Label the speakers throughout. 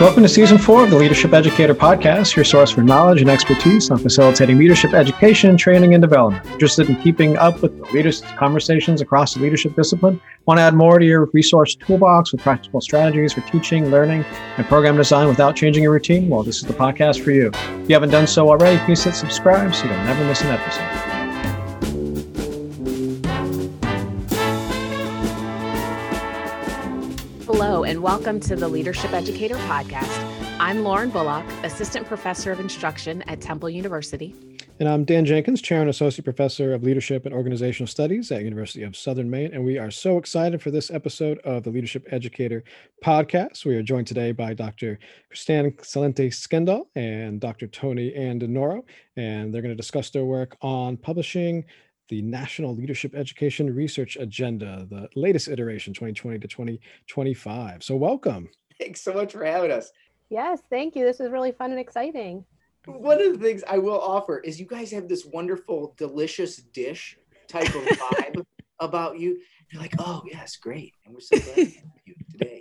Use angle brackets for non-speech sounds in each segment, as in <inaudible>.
Speaker 1: Welcome to season four of the Leadership Educator Podcast, your source for knowledge and expertise on facilitating leadership education, training, and development. Interested in keeping up with the latest conversations across the leadership discipline? Want to add more to your resource toolbox with practical strategies for teaching, learning, and program design without changing your routine? Well, this is the podcast for you. If you haven't done so already, please hit subscribe so you'll never miss an episode.
Speaker 2: And welcome to the Leadership Educator Podcast. I'm Lauren Bullock, Assistant Professor of Instruction at Temple University.
Speaker 1: And I'm Dan Jenkins, Chair and Associate Professor of Leadership and Organizational Studies at University of Southern Maine. And we are so excited for this episode of the Leadership Educator Podcast. We are joined today by Dr. Kristan Cilente Skendall and Dr. Tony Andenoro, and they're going to discuss their work on publishing the National Leadership Education Research Agenda, the latest iteration, 2020 to 2025. So, welcome.
Speaker 3: Thanks so much for having us.
Speaker 4: Yes, thank you. This is really fun and exciting.
Speaker 3: One of the things I will offer is you guys have this wonderful, delicious dish type of <laughs> vibe about you. You're like, oh, yes, great. And we're so glad to have you today.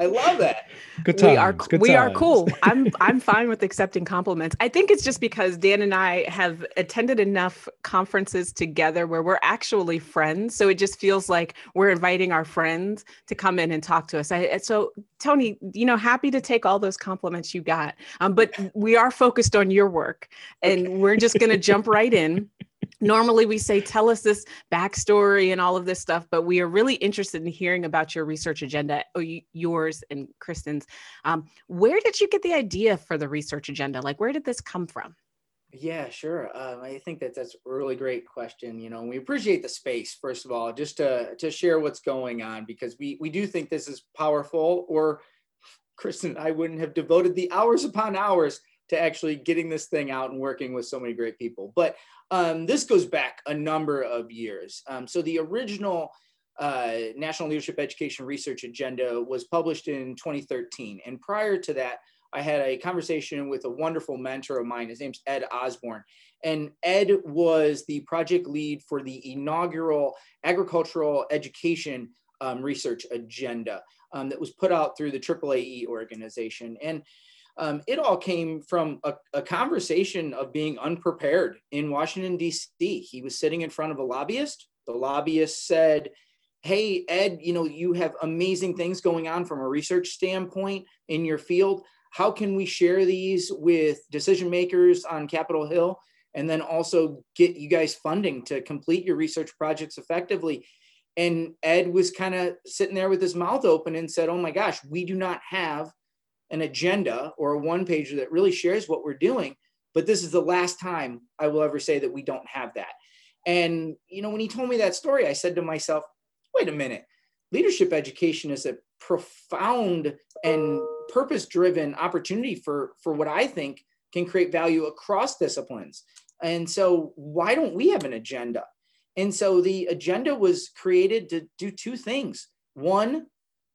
Speaker 3: I love that.
Speaker 1: Good times.
Speaker 2: We are
Speaker 1: Good
Speaker 2: we
Speaker 1: times.
Speaker 2: are cool. <laughs> I'm I'm fine with accepting compliments. I think it's just because Dan and I have attended enough conferences together where we're actually friends. So it just feels like we're inviting our friends to come in and talk to us. I, so Tony, you know, happy to take all those compliments you got. Um, but we are focused on your work, and
Speaker 3: Okay.
Speaker 2: we're just going to jump right in. <laughs> Normally, we say, tell us this backstory and all of this stuff, but we are really interested in hearing about your research agenda, or yours and Kristan's. Um, where did you get the idea for the research agenda? Like, where did this come from?
Speaker 3: Yeah, sure. Um, I think that that's a really great question. You know, we appreciate the space, first of all, just to, to share what's going on because we, we do think this is powerful, or Kristan I wouldn't have devoted the hours upon hours to actually getting this thing out and working with so many great people. But um, this goes back a number of years. Um, so the original uh, National Leadership Education Research Agenda was published in 2013. And prior to that, I had a conversation with a wonderful mentor of mine. His name's Ed Osborne. And Ed was the project lead for the inaugural agricultural education um, research agenda um, that was put out through the AAAE organization. And um, it all came from a, a conversation of being unprepared in Washington, D.C. He was sitting in front of a lobbyist. The lobbyist said, Hey, Ed, you know, you have amazing things going on from a research standpoint in your field. How can we share these with decision makers on Capitol Hill and then also get you guys funding to complete your research projects effectively? And Ed was kind of sitting there with his mouth open and said, Oh my gosh, we do not have an agenda or a one pager that really shares what we're doing. But this is the last time I will ever say that we don't have that. And, you know, when he told me that story, I said to myself, wait a minute, leadership education is a profound and purpose driven opportunity for, for what I think can create value across disciplines. And so, why don't we have an agenda? And so, the agenda was created to do two things. One,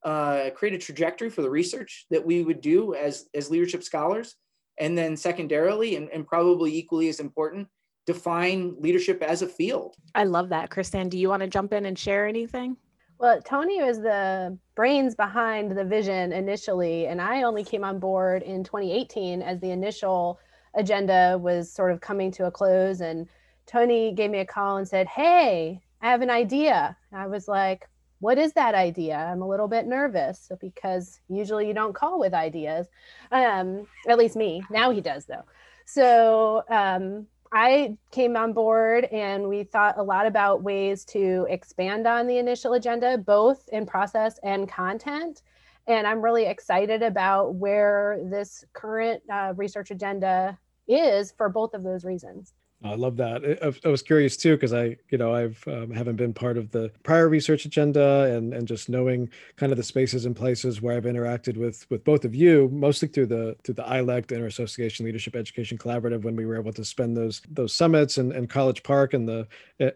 Speaker 3: uh, create a trajectory for the research that we would do as, as leadership scholars. And then, secondarily, and, and probably equally as important, define leadership as a field.
Speaker 2: I love that. Kristan, do you want to jump in and share anything?
Speaker 4: Well, Tony was the brains behind the vision initially, and I only came on board in 2018 as the initial agenda was sort of coming to a close. And Tony gave me a call and said, Hey, I have an idea. And I was like, What is that idea? I'm a little bit nervous because usually you don't call with ideas, um, at least me. Now he does, though. So, um, I came on board and we thought a lot about ways to expand on the initial agenda, both in process and content. And I'm really excited about where this current uh, research agenda is for both of those reasons.
Speaker 1: I love that. I- was curious too because I, you know, I've um, haven't been part of the prior research agenda, and and just knowing kind of the spaces and places where I've interacted with with both of you, mostly through the through the ILEC, the Inter Association Leadership Education Collaborative, when we were able to spend those those summits and, and College Park and the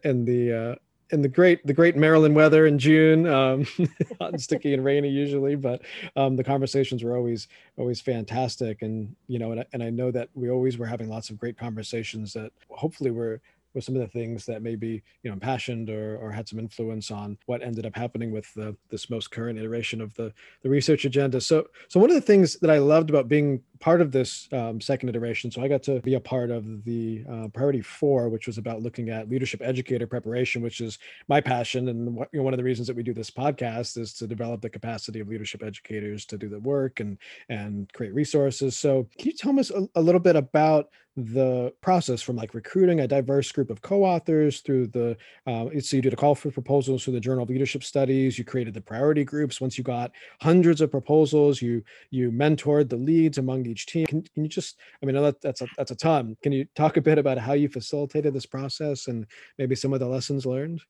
Speaker 1: and the uh, in the great the great Maryland weather in June, um, <laughs> hot and sticky and rainy usually, but um, the conversations were always always fantastic. And you know, and I, and I know that we always were having lots of great conversations that hopefully were were some of the things that maybe you know impassioned or, or had some influence on what ended up happening with the, this most current iteration of the the research agenda. So so one of the things that I loved about being part of this um, second iteration, so I got to be a part of the uh, priority four, which was about looking at leadership educator preparation, which is my passion and you know, one of the reasons that we do this podcast is to develop the capacity of leadership educators to do the work and and create resources. So can you tell us a, a little bit about the process from like recruiting a diverse group of co-authors through the uh, so you did a call for proposals through the journal of leadership studies you created the priority groups once you got hundreds of proposals you you mentored the leads among each team can, can you just i mean that, that's a that's a ton can you talk a bit about how you facilitated this process and maybe some of the lessons learned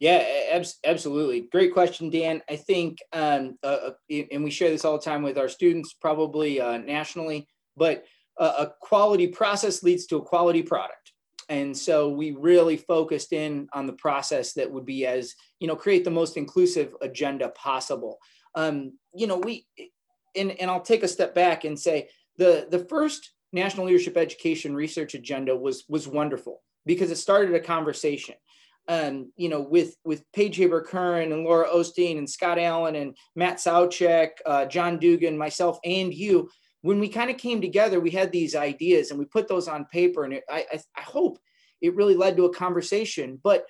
Speaker 3: yeah, absolutely. Great question, Dan. I think, um, uh, uh and we share this all the time with our students, probably uh, nationally, but a quality process leads to a quality product. And so we really focused in on the process that would be as, you know, create the most inclusive agenda possible. Um, you know, we, and, and I'll take a step back and say the, the first National Leadership Education Research Agenda was, was wonderful because it started a conversation. Um, you know, with with Paige Haber Curran and Laura Osteen and Scott Allen and Matt Sowcik, uh, John Dugan, myself, and you, when we kind of came together, we had these ideas and we put those on paper. And it, I, I, I, hope it really led to a conversation, but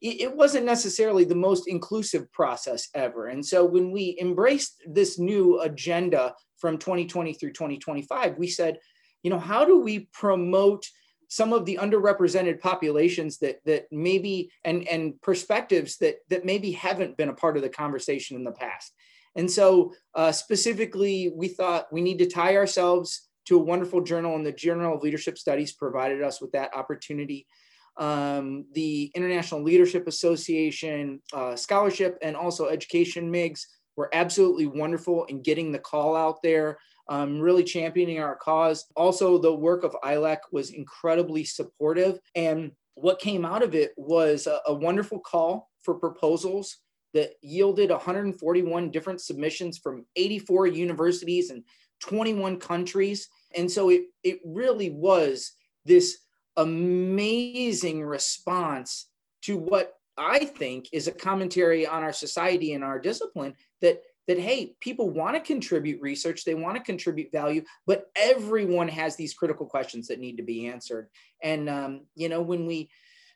Speaker 3: it, it wasn't necessarily the most inclusive process ever. And so when we embraced this new agenda from 2020 through 2025, we said, you know, how do we promote some of the underrepresented populations that that maybe and and perspectives that that maybe haven't been a part of the conversation in the past and so, uh, specifically, we thought we need to tie ourselves to a wonderful journal, and the Journal of Leadership Studies provided us with that opportunity. Um, the International Leadership Association uh, scholarship and also education MIGs were absolutely wonderful in getting the call out there, um, really championing our cause. Also, the work of ILEC was incredibly supportive. And what came out of it was a, a wonderful call for proposals that yielded 141 different submissions from 84 universities and 21 countries. And so it, it really was this amazing response to what I think is a commentary on our society and our discipline that that hey people want to contribute research they want to contribute value but everyone has these critical questions that need to be answered and um, you know when we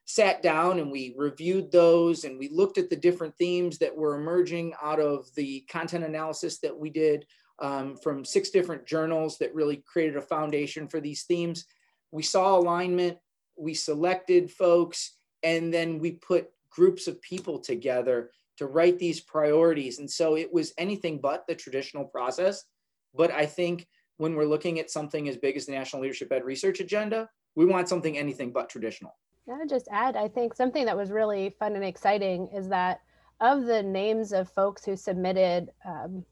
Speaker 3: sat down and we reviewed those and we looked at the different themes that were emerging out of the content analysis that we did um, from six different journals that really created a foundation for these themes. We saw alignment, we selected folks, and then we put groups of people together to write these priorities. And so it was anything but the traditional process. But I think when we're looking at something as big as the National Leadership Ed Research Agenda, we want something anything but traditional.
Speaker 4: I just add, I think something that was really fun and exciting is that of the names of folks who submitted um,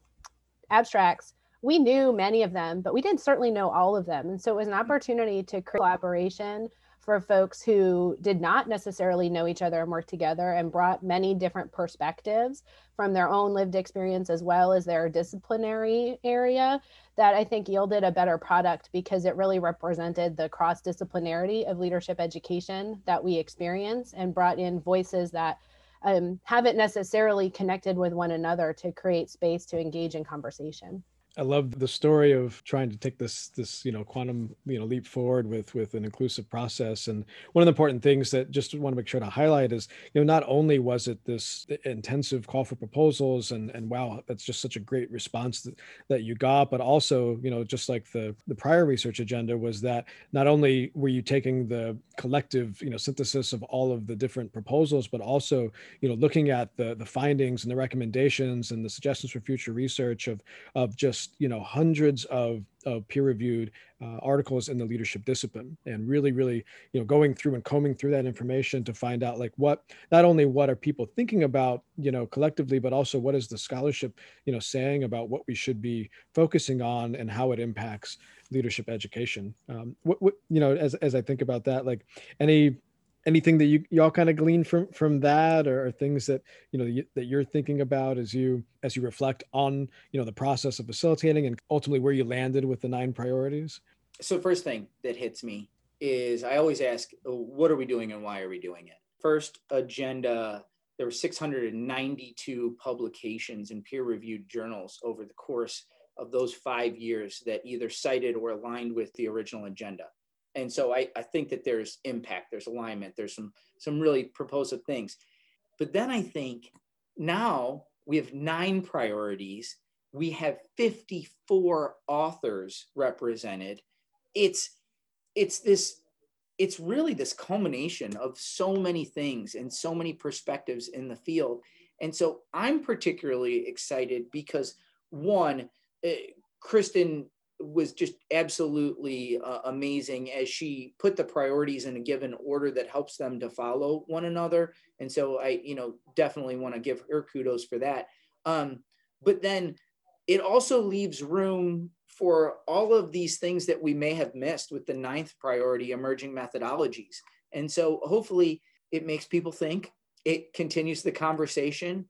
Speaker 4: abstracts, we knew many of them, but we didn't certainly know all of them. And so it was an opportunity to create collaboration for folks who did not necessarily know each other and work together and brought many different perspectives from their own lived experience as well as their disciplinary area that I think yielded a better product because it really represented the cross disciplinarity of leadership education that we experience and brought in voices that um, haven't necessarily connected with one another to create space to engage in conversation.
Speaker 1: I love the story of trying to take this this you know quantum you know leap forward with with an inclusive process. And one of the important things that just want to make sure to highlight is you know not only was it this intensive call for proposals and and wow that's just such a great response that, that you got, but also you know just like the the prior research agenda was that not only were you taking the collective you know synthesis of all of the different proposals, but also you know looking at the the findings and the recommendations and the suggestions for future research of of just you know hundreds of, of peer-reviewed uh, articles in the leadership discipline and really really you know going through and combing through that information to find out like what not only what are people thinking about you know collectively but also what is the scholarship you know saying about what we should be focusing on and how it impacts leadership education. Um, what, what you know as, as i think about that like any anything that you y'all kind of glean from from that or, things that you know that you're thinking about as you as you reflect on you know the process of facilitating and ultimately where you landed with the nine priorities
Speaker 3: so first thing that hits me is I always ask, oh, what are we doing and why are we doing it? First agenda, there were 692 publications in peer reviewed journals over the course of those five years that either cited or aligned with the original agenda. And so I, I think that there's impact, there's alignment, there's some, some really propositive things. But then I think now we have nine priorities. We have 54 authors represented. It's it's this it's really this culmination of so many things and so many perspectives in the field. And so I'm particularly excited because one, uh, Kristan was just absolutely uh, amazing as she put the priorities in a given order that helps them to follow one another. And so i you know definitely want to give her kudos for that. Um, but then it also leaves room for all of these things that we may have missed with the ninth priority emerging methodologies. And so hopefully it makes people think it continues the conversation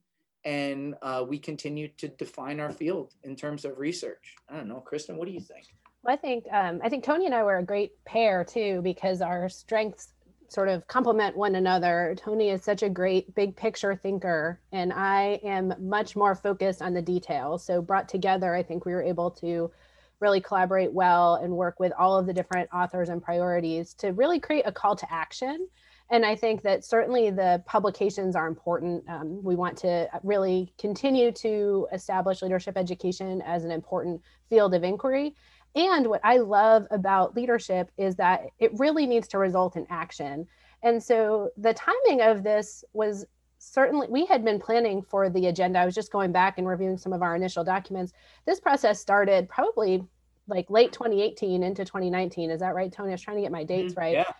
Speaker 3: and uh, we continue to define our field in terms of research. I don't know, Kristan, what do you think?
Speaker 4: Well, I think um, I think Tony and I were a great pair too because our strengths sort of complement one another. Tony is such a great big picture thinker, and I am much more focused on the details. So brought together, I think we were able to really collaborate well and work with all of the different authors and priorities to really create a call to action and I think that certainly the publications are important. Um, we want to really continue to establish leadership education as an important field of inquiry. And what I love about leadership is that it really needs to result in action. And so the timing of this was certainly, we had been planning for the agenda. I was just going back and reviewing some of our initial documents. This process started probably like late 2018 into 2019. Is that right, Tony? I was trying to get my dates mm-hmm. right.
Speaker 3: Yeah.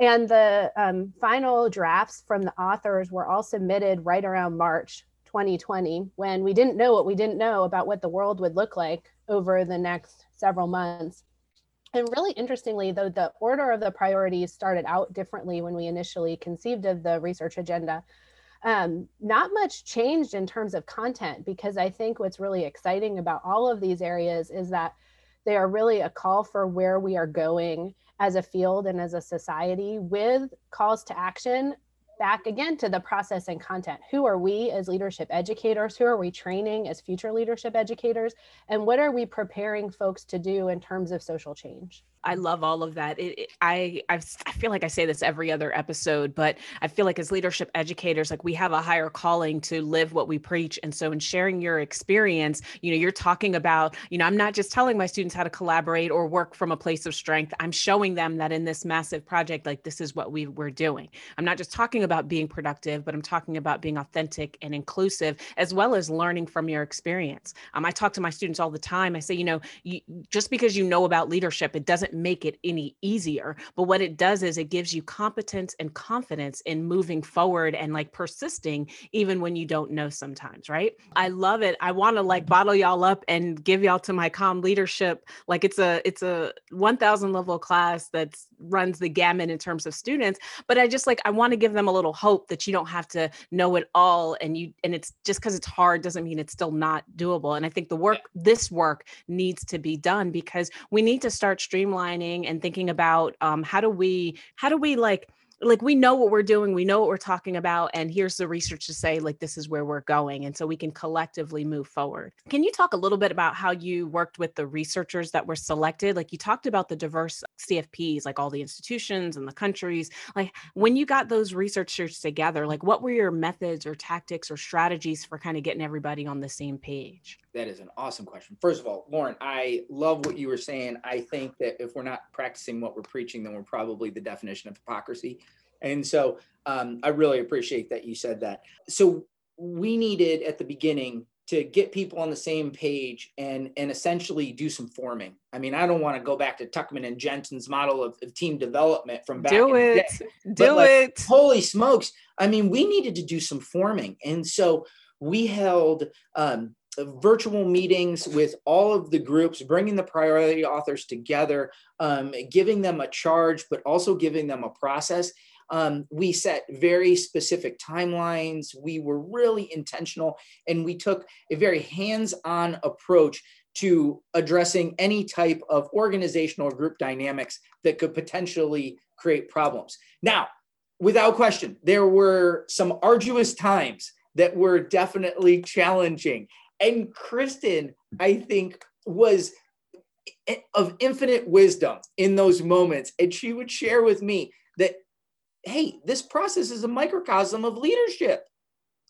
Speaker 4: And the um, final drafts from the authors were all submitted right around March 2020 when we didn't know what we didn't know about what the world would look like over the next several months. And really interestingly, though, the order of the priorities started out differently when we initially conceived of the research agenda. Um, not much changed in terms of content because I think what's really exciting about all of these areas is that they are really a call for where we are going as a field and as a society with calls to action back again to the process and content. Who are we as leadership educators? Who are we training as future leadership educators? And what are we preparing folks to do in terms of social change?
Speaker 2: I love all of that. It, it, I I've, i feel like I say this every other episode, but I feel like as leadership educators, like we have a higher calling to live what we preach. And so, in sharing your experience, you know, you're talking about, you know, I'm not just telling my students how to collaborate or work from a place of strength. I'm showing them that in this massive project, like this is what we we're doing. I'm not just talking about being productive, but I'm talking about being authentic and inclusive, as well as learning from your experience. Um, I talk to my students all the time. I say, you know, you, just because you know about leadership, it doesn't doesn't make it any easier. But what it does is it gives you competence and confidence in moving forward and like persisting even when you don't know sometimes, right? I love it. I want to like bottle y'all up and give y'all to my calm leadership. Like it's a it's a 1000 level class that runs the gamut in terms of students, but I just like I want to give them a little hope that you don't have to know it all and you and it's just cuz it's hard doesn't mean it's still not doable. And I think the work this work needs to be done because we need to start and thinking about um, how do we how do we like like we know what we're doing we know what we're talking about and here's the research to say like this is where we're going and so we can collectively move forward. Can you talk a little bit about how you worked with the researchers that were selected? Like you talked about the diverse cfps like all the institutions and the countries like when you got those researchers together like what were your methods or tactics or strategies for kind of getting everybody on the same page
Speaker 3: that is an awesome question. First of all, Lauren, I love what you were saying. I think that if we're not practicing what we're preaching, then we're probably the definition of hypocrisy. And so um, I really appreciate that you said that. So we needed at the beginning to get people on the same page and and essentially do some forming. I mean, I don't want to go back to Tuckman and Jensen's model of, of team development from back.
Speaker 2: Do it. Do like, it.
Speaker 3: Holy smokes! I mean, we needed to do some forming, and so we held um, virtual meetings with all of the groups, bringing the priority authors together, um, giving them a charge, but also giving them a process. Um, we set very specific timelines. We were really intentional and we took a very hands on approach to addressing any type of organizational group dynamics that could potentially create problems. Now, without question, there were some arduous times that were definitely challenging. And Kristan, I think, was of infinite wisdom in those moments. And she would share with me that, hey, this process is a microcosm of leadership.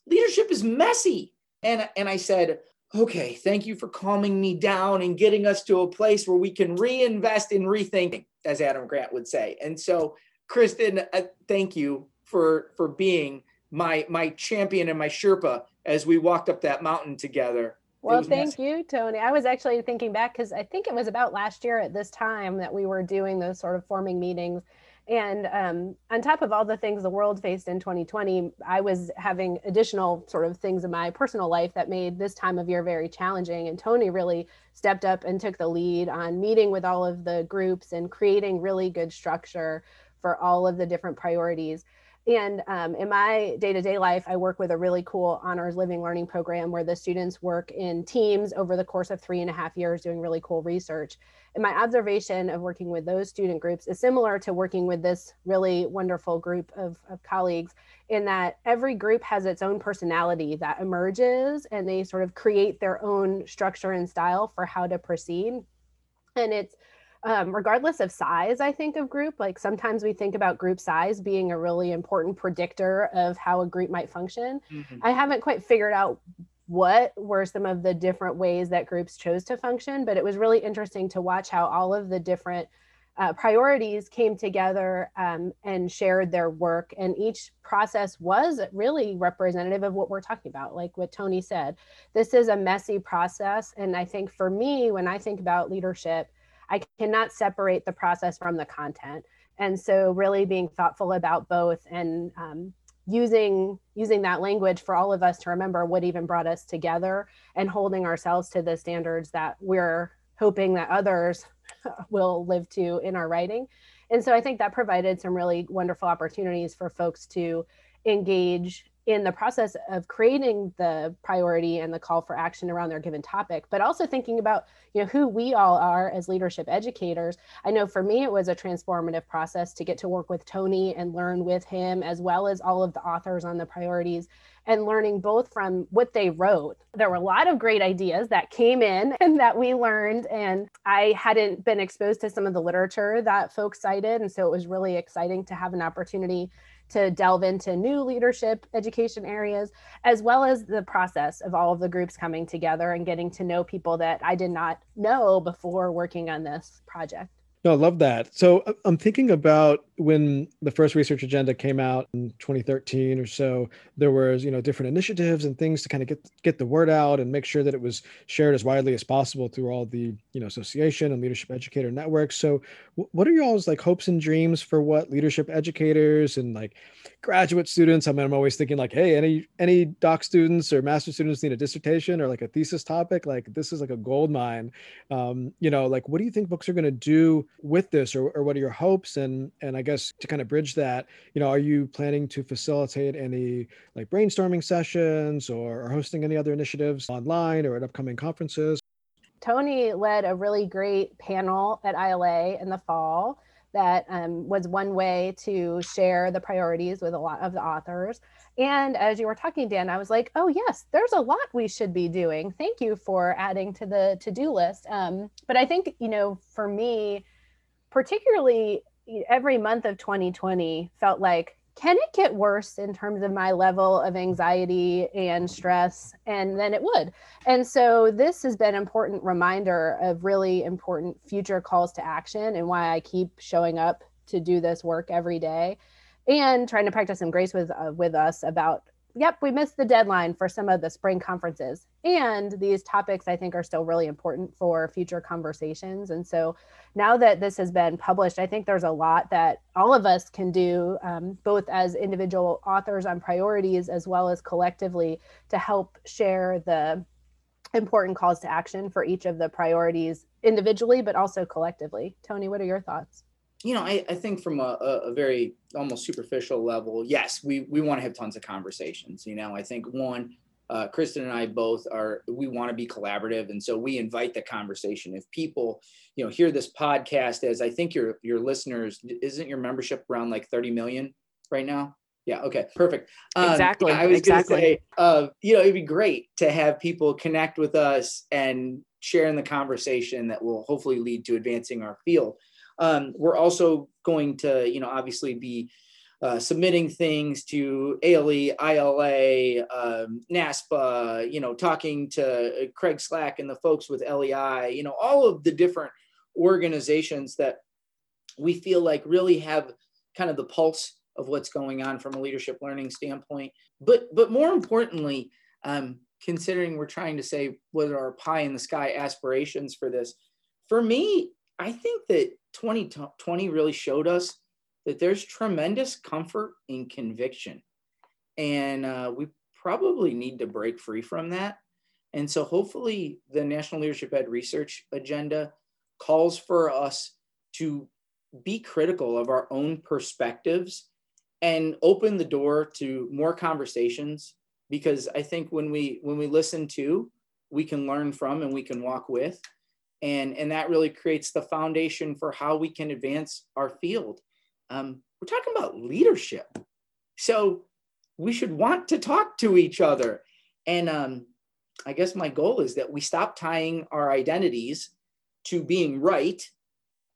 Speaker 3: Leadership is messy. And, and I said, okay, thank you for calming me down and getting us to a place where we can reinvest in rethinking, as Adam Grant would say. And so, Kristan, uh, thank you for for being my my champion and my Sherpa as we walked up that mountain together.
Speaker 4: Well, thank messy. you, Tony. I was actually thinking back because I think it was about last year at this time that we were doing those sort of forming meetings and um, on top of all the things the world faced in 2020, I was having additional sort of things in my personal life that made this time of year very challenging. And Tony really stepped up and took the lead on meeting with all of the groups and creating really good structure for all of the different priorities. And um, in my day to day life, I work with a really cool honors living learning program where the students work in teams over the course of three and a half years doing really cool research. And my observation of working with those student groups is similar to working with this really wonderful group of, of colleagues in that every group has its own personality that emerges and they sort of create their own structure and style for how to proceed. And it's um, regardless of size, I think of group, like sometimes we think about group size being a really important predictor of how a group might function. Mm-hmm. I haven't quite figured out what were some of the different ways that groups chose to function, but it was really interesting to watch how all of the different uh, priorities came together um, and shared their work. And each process was really representative of what we're talking about, like what Tony said. This is a messy process. And I think for me, when I think about leadership, I cannot separate the process from the content. And so, really being thoughtful about both and um, using using that language for all of us to remember what even brought us together and holding ourselves to the standards that we're hoping that others <laughs> will live to in our writing and so i think that provided some really wonderful opportunities for folks to engage in the process of creating the priority and the call for action around their given topic but also thinking about you know who we all are as leadership educators. I know for me it was a transformative process to get to work with tony and learn with him as well as all of the authors on the priorities and learning both from what they wrote. There were a lot of great ideas that came in <laughs> and that we learned and i hadn't been exposed to some of the literature that folks cited and so it was really exciting to have an opportunity to delve into new leadership education areas, as well as the process of all of the groups coming together and getting to know people that I did not know before working on this project.
Speaker 1: No, I love that. So uh, I'm thinking about when the first research agenda came out in 2013 or so. There was, you know, different initiatives and things to kind of get get the word out and make sure that it was shared as widely as possible through all the, you know, association and leadership educator networks. So, what are y'all's like hopes and dreams for what leadership educators and like graduate students? I mean, I'm always thinking like, hey, any any doc students or master students need a dissertation or like a thesis topic. Like this is like a gold mine. Um, you know, like what do you think books are going to do? with this or, or what are your hopes and and i guess to kind of bridge that you know are you planning to facilitate any like brainstorming sessions or, or hosting any other initiatives online or at upcoming conferences
Speaker 4: tony led a really great panel at ila in the fall that um, was one way to share the priorities with a lot of the authors. And as you were talking, Dan, I was like, oh, yes, there's a lot we should be doing. Thank you for adding to the to do list. Um, but I think, you know, for me, particularly every month of 2020 felt like can it get worse in terms of my level of anxiety and stress? And then it would. And so this has been an important reminder of really important future calls to action and why i keep showing up to do this work every day and trying to practice some grace with uh, with us about yep, we missed the deadline for some of the spring conferences. And these topics, I think, are still really important for future conversations. And so now that this has been published, I think there's a lot that all of us can do, um, both as individual authors on priorities as well as collectively, to help share the important calls to action for each of the priorities individually, but also collectively. Tony, what are your thoughts?
Speaker 3: You know, I, I think from a, a, very almost superficial level, yes, we, we want to have tons of conversations. You know, I think one, uh, Kristan and I both are, we want to be collaborative. And so we invite the conversation. If people, you know, hear this podcast as I think your, your listeners, isn't your membership around like 30 million right now? Yeah. Okay. Perfect.
Speaker 2: Um, exactly.
Speaker 3: I was
Speaker 2: exactly.
Speaker 3: Say, uh, you know, it'd be great to have people connect with us and share in the conversation that will hopefully lead to advancing our field. Um, we're also going to, you know, obviously be uh, submitting things to ALE, ILA, um, NASPA, you know, talking to Craig Slack and the folks with LEI, you know, all of the different organizations that we feel like really have kind of the pulse of what's going on from a leadership learning standpoint. But but more importantly, um, considering we're trying to say what are our pie in the sky aspirations for this, for me, I think that 2020 really showed us that there's tremendous comfort in conviction. And uh, we probably need to break free from that. And so hopefully the National Leadership Ed Research Agenda calls for us to be critical of our own perspectives and open the door to more conversations because I think when we when we listen to, we can learn from and we can walk with. And, and that really creates the foundation for how we can advance our field um, we're talking about leadership. So we should want to talk to each other. And um, I guess my goal is that we stop tying our identities to being right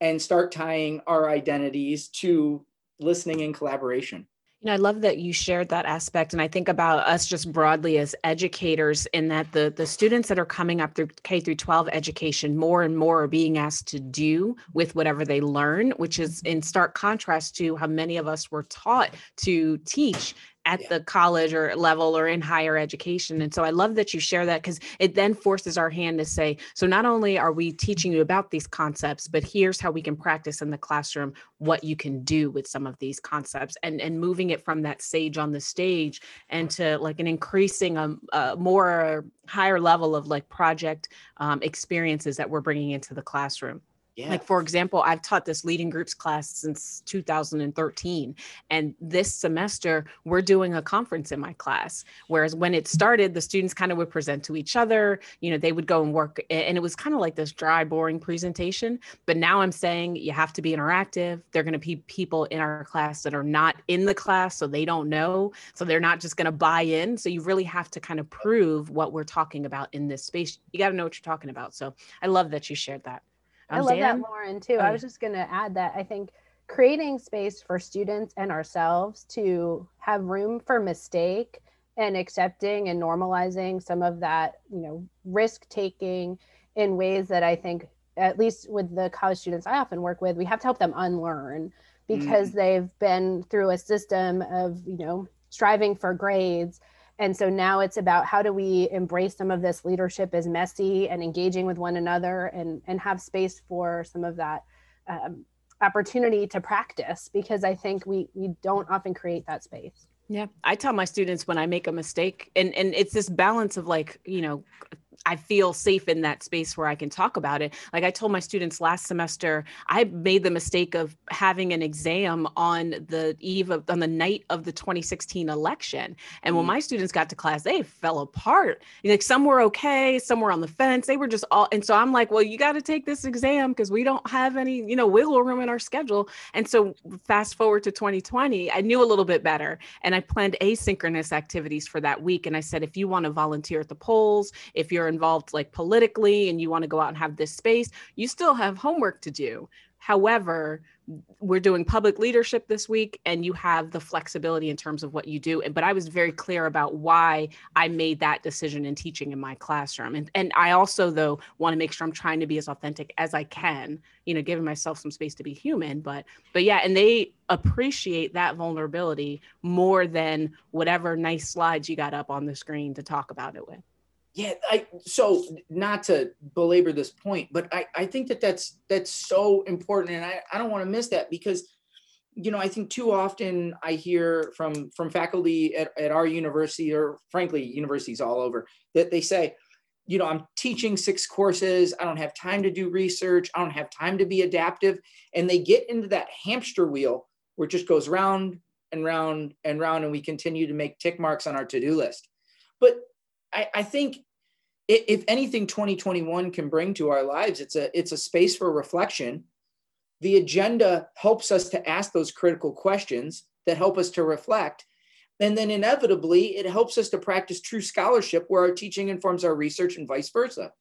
Speaker 3: and start tying our identities to listening and collaboration.
Speaker 2: You know, I love that you shared that aspect. And I think about us just broadly as educators in that the, the students that are coming up through K through 12 education, more and more are being asked to do with whatever they learn, which is mm-hmm. in stark contrast to how many of us were taught to teach at yeah. the college or level or in higher education. And so I love that you share that because it then forces our hand to say, so not only are we teaching you about these concepts, but here's how we can practice in the classroom what you can do with some of these concepts and, and moving it from that sage on the stage and to like an increasing um, uh, more higher level of like project um, experiences that we're bringing into the classroom. Yeah. Like, for example, I've taught this leading groups class since 2013. And this semester, we're doing a conference in my class. Whereas when it started, the students kind of would present to each other, you know, they would go and work. And it was kind of like this dry, boring presentation. But now I'm saying you have to be interactive. They're going to be people in our class that are not in the class, so they don't know. So they're not just going to buy in. So you really have to kind of prove what we're talking about in this space. You got to know what you're talking about. So I love that you shared that.
Speaker 4: I love Dan? that, Lauren, too. I was just going to add that I think creating space for students and ourselves to have room for mistake and accepting and normalizing some of that, you know, risk taking in ways that I think, at least with the college students I often work with, we have to help them unlearn because mm. they've been through a system of, you know, striving for grades and so now it's about how do we embrace some of this leadership as messy and engaging with one another and, and have space for some of that um, opportunity to practice because I think we, we don't often create that space.
Speaker 2: Yeah. I tell my students when I make a mistake and, and it's this balance of like, you know, I feel safe in that space where I can talk about it. Like I told my students last semester, I made the mistake of having an exam on the eve of on the night of the 2016 election. And when mm-hmm. my students got to class, they fell apart. Like some were okay, some were on the fence. They were just all and so I'm like, well, you got to take this exam because we don't have any, you know, wiggle room in our schedule. And so fast forward to 2020, I knew a little bit better and I planned asynchronous activities for that week. And I said, if you want to volunteer at the polls, if you're involved like politically and you want to go out and have this space, you still have homework to do. However, we're doing public leadership this week and you have the flexibility in terms of what you do. But I was very clear about why I made that decision in teaching in my classroom. And, and I also, though, want to make sure I'm trying to be as authentic as I can, you know, giving myself some space to be human. But, but yeah, and they appreciate that vulnerability more than whatever nice slides you got up on the screen to talk about it with.
Speaker 3: Yeah, I so not to belabor this point, but I, I think that that's that's so important, and I, I don't want to miss that because, you know, I think too often I hear from from faculty at, at our university or frankly universities all over that they say, you know, I'm teaching six courses, I don't have time to do research, I don't have time to be adaptive, and they get into that hamster wheel where it just goes round and round and round, and we continue to make tick marks on our to do list. But I, I think if anything 2021 can bring to our lives, it's a it's a space for reflection. The agenda helps us to ask those critical questions that help us to reflect. And then inevitably, it helps us to practice true scholarship where our teaching informs our research and vice versa.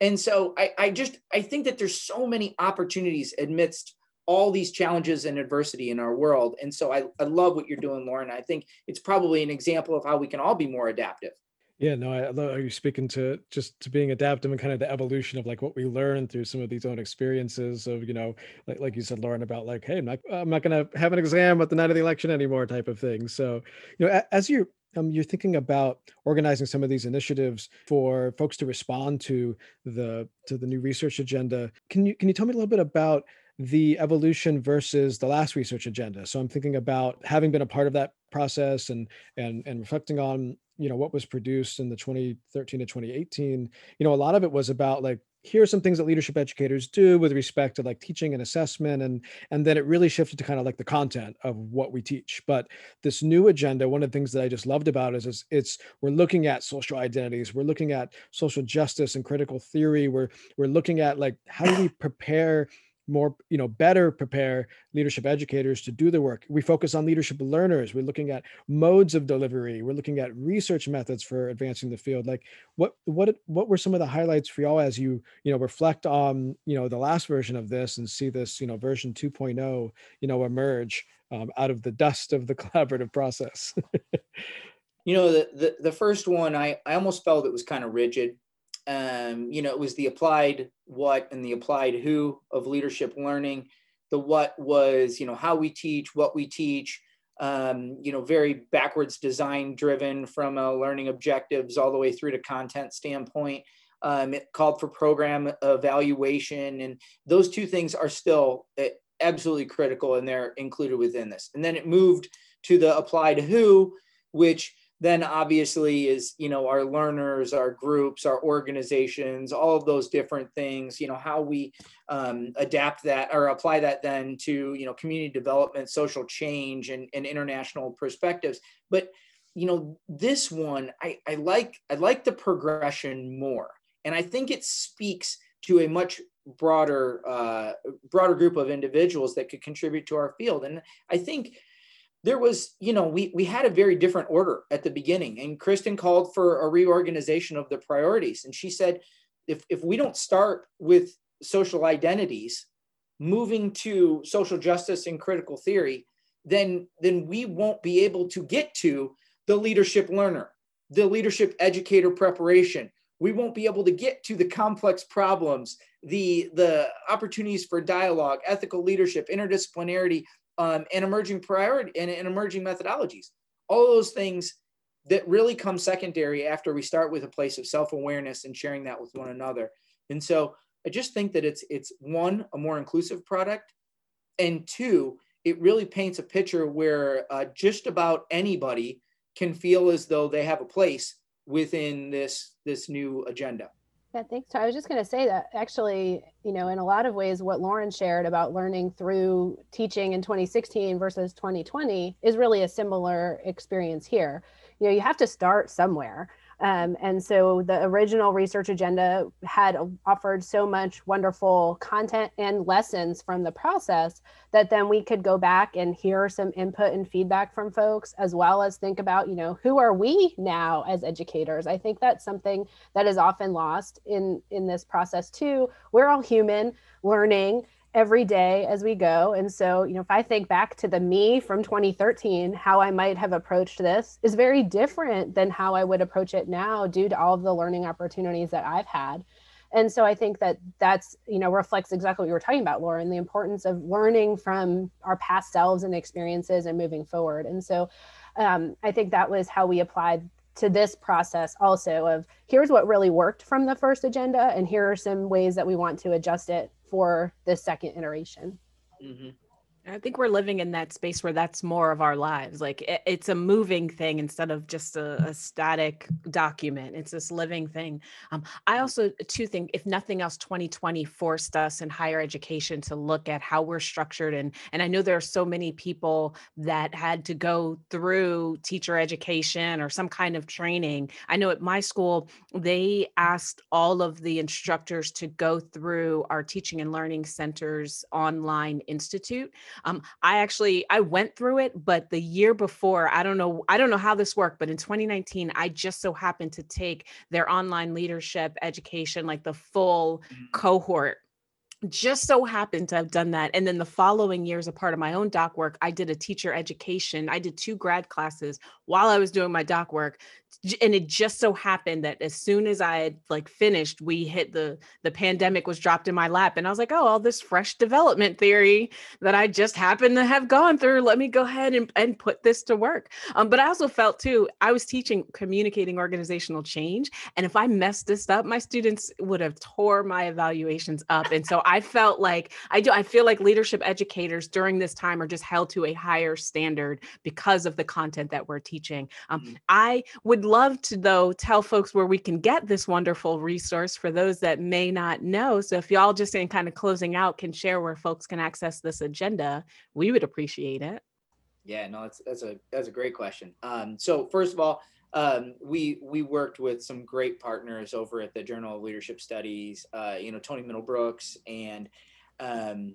Speaker 3: And so I, I just I think that there's so many opportunities amidst all these challenges and adversity in our world. And so I, I love what you're doing, Lauren. I think it's probably an example of how we can all be more adaptive.
Speaker 1: Yeah, no, I love you speaking to just to being adaptive and kind of the evolution of like what we learn through some of these own experiences of, you know, like like you said, Lauren, about like, hey, I'm not I'm not gonna have an exam at the night of the election anymore type of thing. So, you know, as you um, you're thinking about organizing some of these initiatives for folks to respond to the to the new research agenda. Can you can you tell me a little bit about the evolution versus the last research agenda? So I'm thinking about having been a part of that process and and and reflecting on you know what was produced in the 2013 to 2018 you know a lot of it was about like here are some things that leadership educators do with respect to like teaching and assessment and and then it really shifted to kind of like the content of what we teach. But this new agenda one of the things that i just loved about it is, is it's we're looking at social identities we're looking at social justice and critical theory we're we're looking at like how do we prepare more you know better prepare leadership educators to do the work. We focus on leadership learners. We're looking at modes of delivery. We're looking at research methods for advancing the field. Like what what what were some of the highlights for y'all as you you know reflect on you know the last version of this and see this you know version 2.0 you know emerge um, out of the dust of the <laughs> collaborative process?
Speaker 3: You know the, the the first one i i almost felt it was kind of rigid um, you know, it was the applied what and the applied who of leadership learning. The what was, you know, how we teach, what we teach, um, you know, very backwards design driven from a learning objectives all the way through to content standpoint. Um, it called for program evaluation, and those two things are still eh, absolutely critical, and they're included within this. And then it moved to the applied who, which then obviously is you know our learners our groups our organizations all of those different things you know how we um, adapt that or apply that then to you know community development social change and, and international perspectives. But you know this one I, I like i like the progression more. And i think it speaks to a much broader uh, broader group of individuals that could contribute to our field. And i think there was, you know, we we had a very different order at the beginning, and Kristan called for a reorganization of the priorities, and she said, if if we don't start with social identities, moving to social justice and critical theory, then then we won't be able to get to the leadership learner, the leadership educator preparation. We won't be able to get to the complex problems, the the opportunities for dialogue, ethical leadership, interdisciplinarity, um, and emerging priority and, and emerging methodologies. All those things that really come secondary after we start with a place of self-awareness and sharing that with one another. And so I just think that it's it's one a more inclusive product, and two it really paints a picture where uh, just about anybody can feel as though they have a place within this this new agenda.
Speaker 4: Yeah, thanks. I was just going to say that actually, you know, in a lot of ways, what Lauren shared about learning through teaching in 2016 versus 2020 is really a similar experience here. You know, you have to start somewhere. Um, and so the original research agenda had offered so much wonderful content and lessons from the process that then we could go back and hear some input and feedback from folks, as well as think about, you know, who are we now as educators? I think that's something that is often lost in in this process too. We're all human learning every day as we go. And so, you know, if I think back to the me from 2013, how I might have approached this is very different than how I would approach it now due to all of the learning opportunities that I've had. And so I think that that's, you know, reflects exactly what you were talking about, Lauren, the importance of learning from our past selves and experiences and moving forward. And so um, I think that was how we applied to this process also of here's what really worked from the first agenda and here are some ways that we want to adjust it for this second iteration.
Speaker 2: Mm-hmm. I think we're living in that space where that's more of our lives. Like it, it's a moving thing instead of just a, a static document. It's this living thing. Um, I
Speaker 3: Mm-hmm.
Speaker 2: also too think, if nothing else, 2020 forced us in higher education to look at how we're structured. And and I know there are so many people that had to go through teacher education or some kind of training. I know at my school they asked all of the instructors to go through our teaching and learning centers online institute um, I actually I went through it, but the year before, I don't know, I don't know how this worked, but in 2019, I just so happened to take their online leadership education, like the full
Speaker 3: Mhm.
Speaker 2: cohort. Just so happened to have done that. And then the following years, a part of my own doc work, I did a teacher education. I did two grad classes while I was doing my doc work. And it just so happened that as soon as I had like finished, we hit the the pandemic was dropped in my lap. And I was like, oh, all this fresh development theory that I just happened to have gone through. Let me go ahead and, and put this to work. Um, but I also felt too, I was teaching communicating organizational change. And if I messed this up, my students would have tore my evaluations up. And so I felt like I do, I feel like leadership educators during this time are just held to a higher standard because of the content that we're teaching. Um,
Speaker 3: Mhm.
Speaker 2: I would love to, though, tell folks where we can get this wonderful resource for those that may not know. So if y'all just in kind of closing out can share where folks can access this agenda, we would appreciate it.
Speaker 3: Yeah, no, that's that's a that's a great question. Um, so first of all, um, we we worked with some great partners over at the Journal of Leadership Studies. Uh, you know, Tony Middlebrooks and um,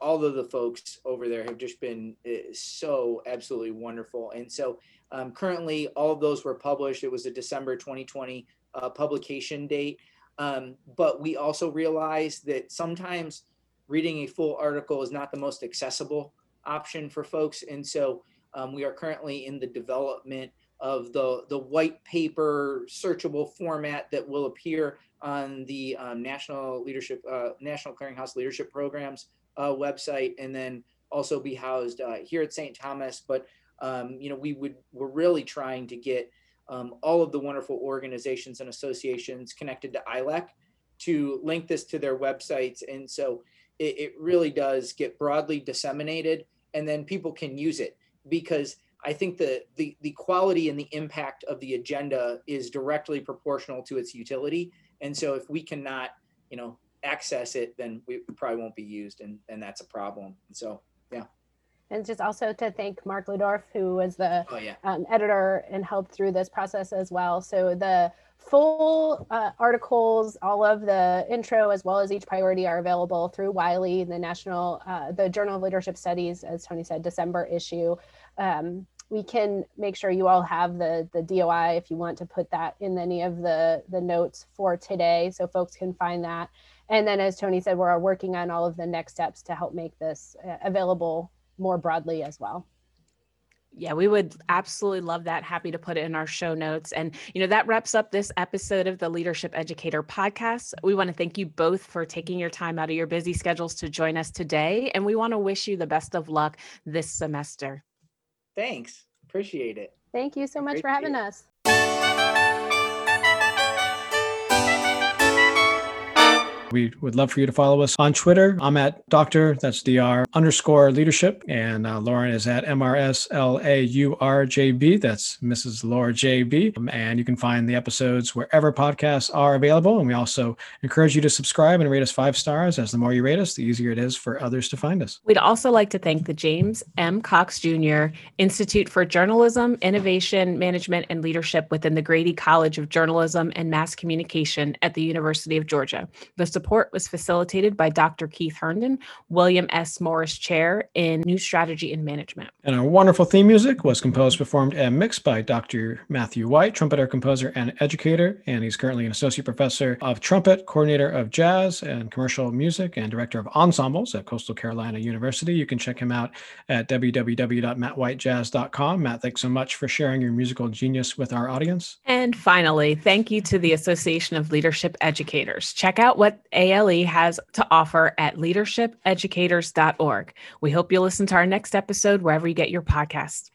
Speaker 3: all of the folks over there have just been uh, so absolutely wonderful. And so um, currently, all of those were published. It was a December 2020 uh, publication date. Um, but we also realize that sometimes reading a full article is not the most accessible option for folks. And so um, we are currently in the development of the, the white paper searchable format that will appear on the um, National Leadership, uh, National Clearinghouse Leadership Programs uh, website, and then also be housed uh, here at St. Thomas. But um, you know, we would we're really trying to get um, all of the wonderful organizations and associations connected to ILEC to link this to their websites, and so it, it really does get broadly disseminated and then people can use it because I think the, the the quality and the impact of the agenda is directly proportional to its utility. And so if we cannot, you know, access it, then we probably won't be used and, and that's a problem. And so yeah.
Speaker 4: And just also to thank Mark Ludorf, who was the
Speaker 3: oh yeah.
Speaker 4: um, editor and helped through this process as well. So the full uh, articles, all of the intro as well as each priority are available through Wiley, the National, uh, the Journal of Leadership Studies, as Tony said, December issue. Um, we can make sure you all have the the DOI if you want to put that in any of the the notes for today, so folks can find that. And then, as Tony said, we're working on all of the next steps to help make this uh, available more broadly as well.
Speaker 2: Yeah, we would absolutely love that. Happy to put it in our show notes. And, you know, that wraps up this episode of the Leadership Educator podcast. We want to thank you both for taking your time out of your busy schedules to join us today. And we want to wish you the best of luck this semester.
Speaker 3: Thanks. Appreciate it.
Speaker 4: Thank you so much
Speaker 3: Great
Speaker 4: for having
Speaker 3: hear.
Speaker 4: us.
Speaker 1: We would love for you to follow us on Twitter. I'm at Doctor, that's DR underscore leadership. And uh, Lauren is at MRSLAURJB. That's Mrs. Laura JB. Um, and you can find the episodes wherever podcasts are available. And we also encourage you to subscribe and rate us five stars, as the more you rate us, the easier it is for others to find us.
Speaker 2: We'd also like to thank the James M. Cox Jr. Institute for Journalism, Innovation, Management, and Leadership within the Grady College of Journalism and Mass Communication at the University of Georgia. The support was facilitated by Dr. Keith Herndon, William S. Morris Chair in New Strategy and Management.
Speaker 1: And our wonderful theme music was composed, performed, and mixed by Dr. Matthew White, trumpeter, composer, and educator. And he's currently an associate professor of trumpet, coordinator of jazz and commercial music, and director of ensembles at Coastal Carolina University. You can check him out at www.mattwhitejazz.com. Matt, thanks so much for sharing your musical genius with our audience.
Speaker 2: And finally, thank you to the Association of Leadership Educators. Check out what ALE has to offer at leadershipeducators.org. We hope you'll listen to our next episode wherever you get your podcast.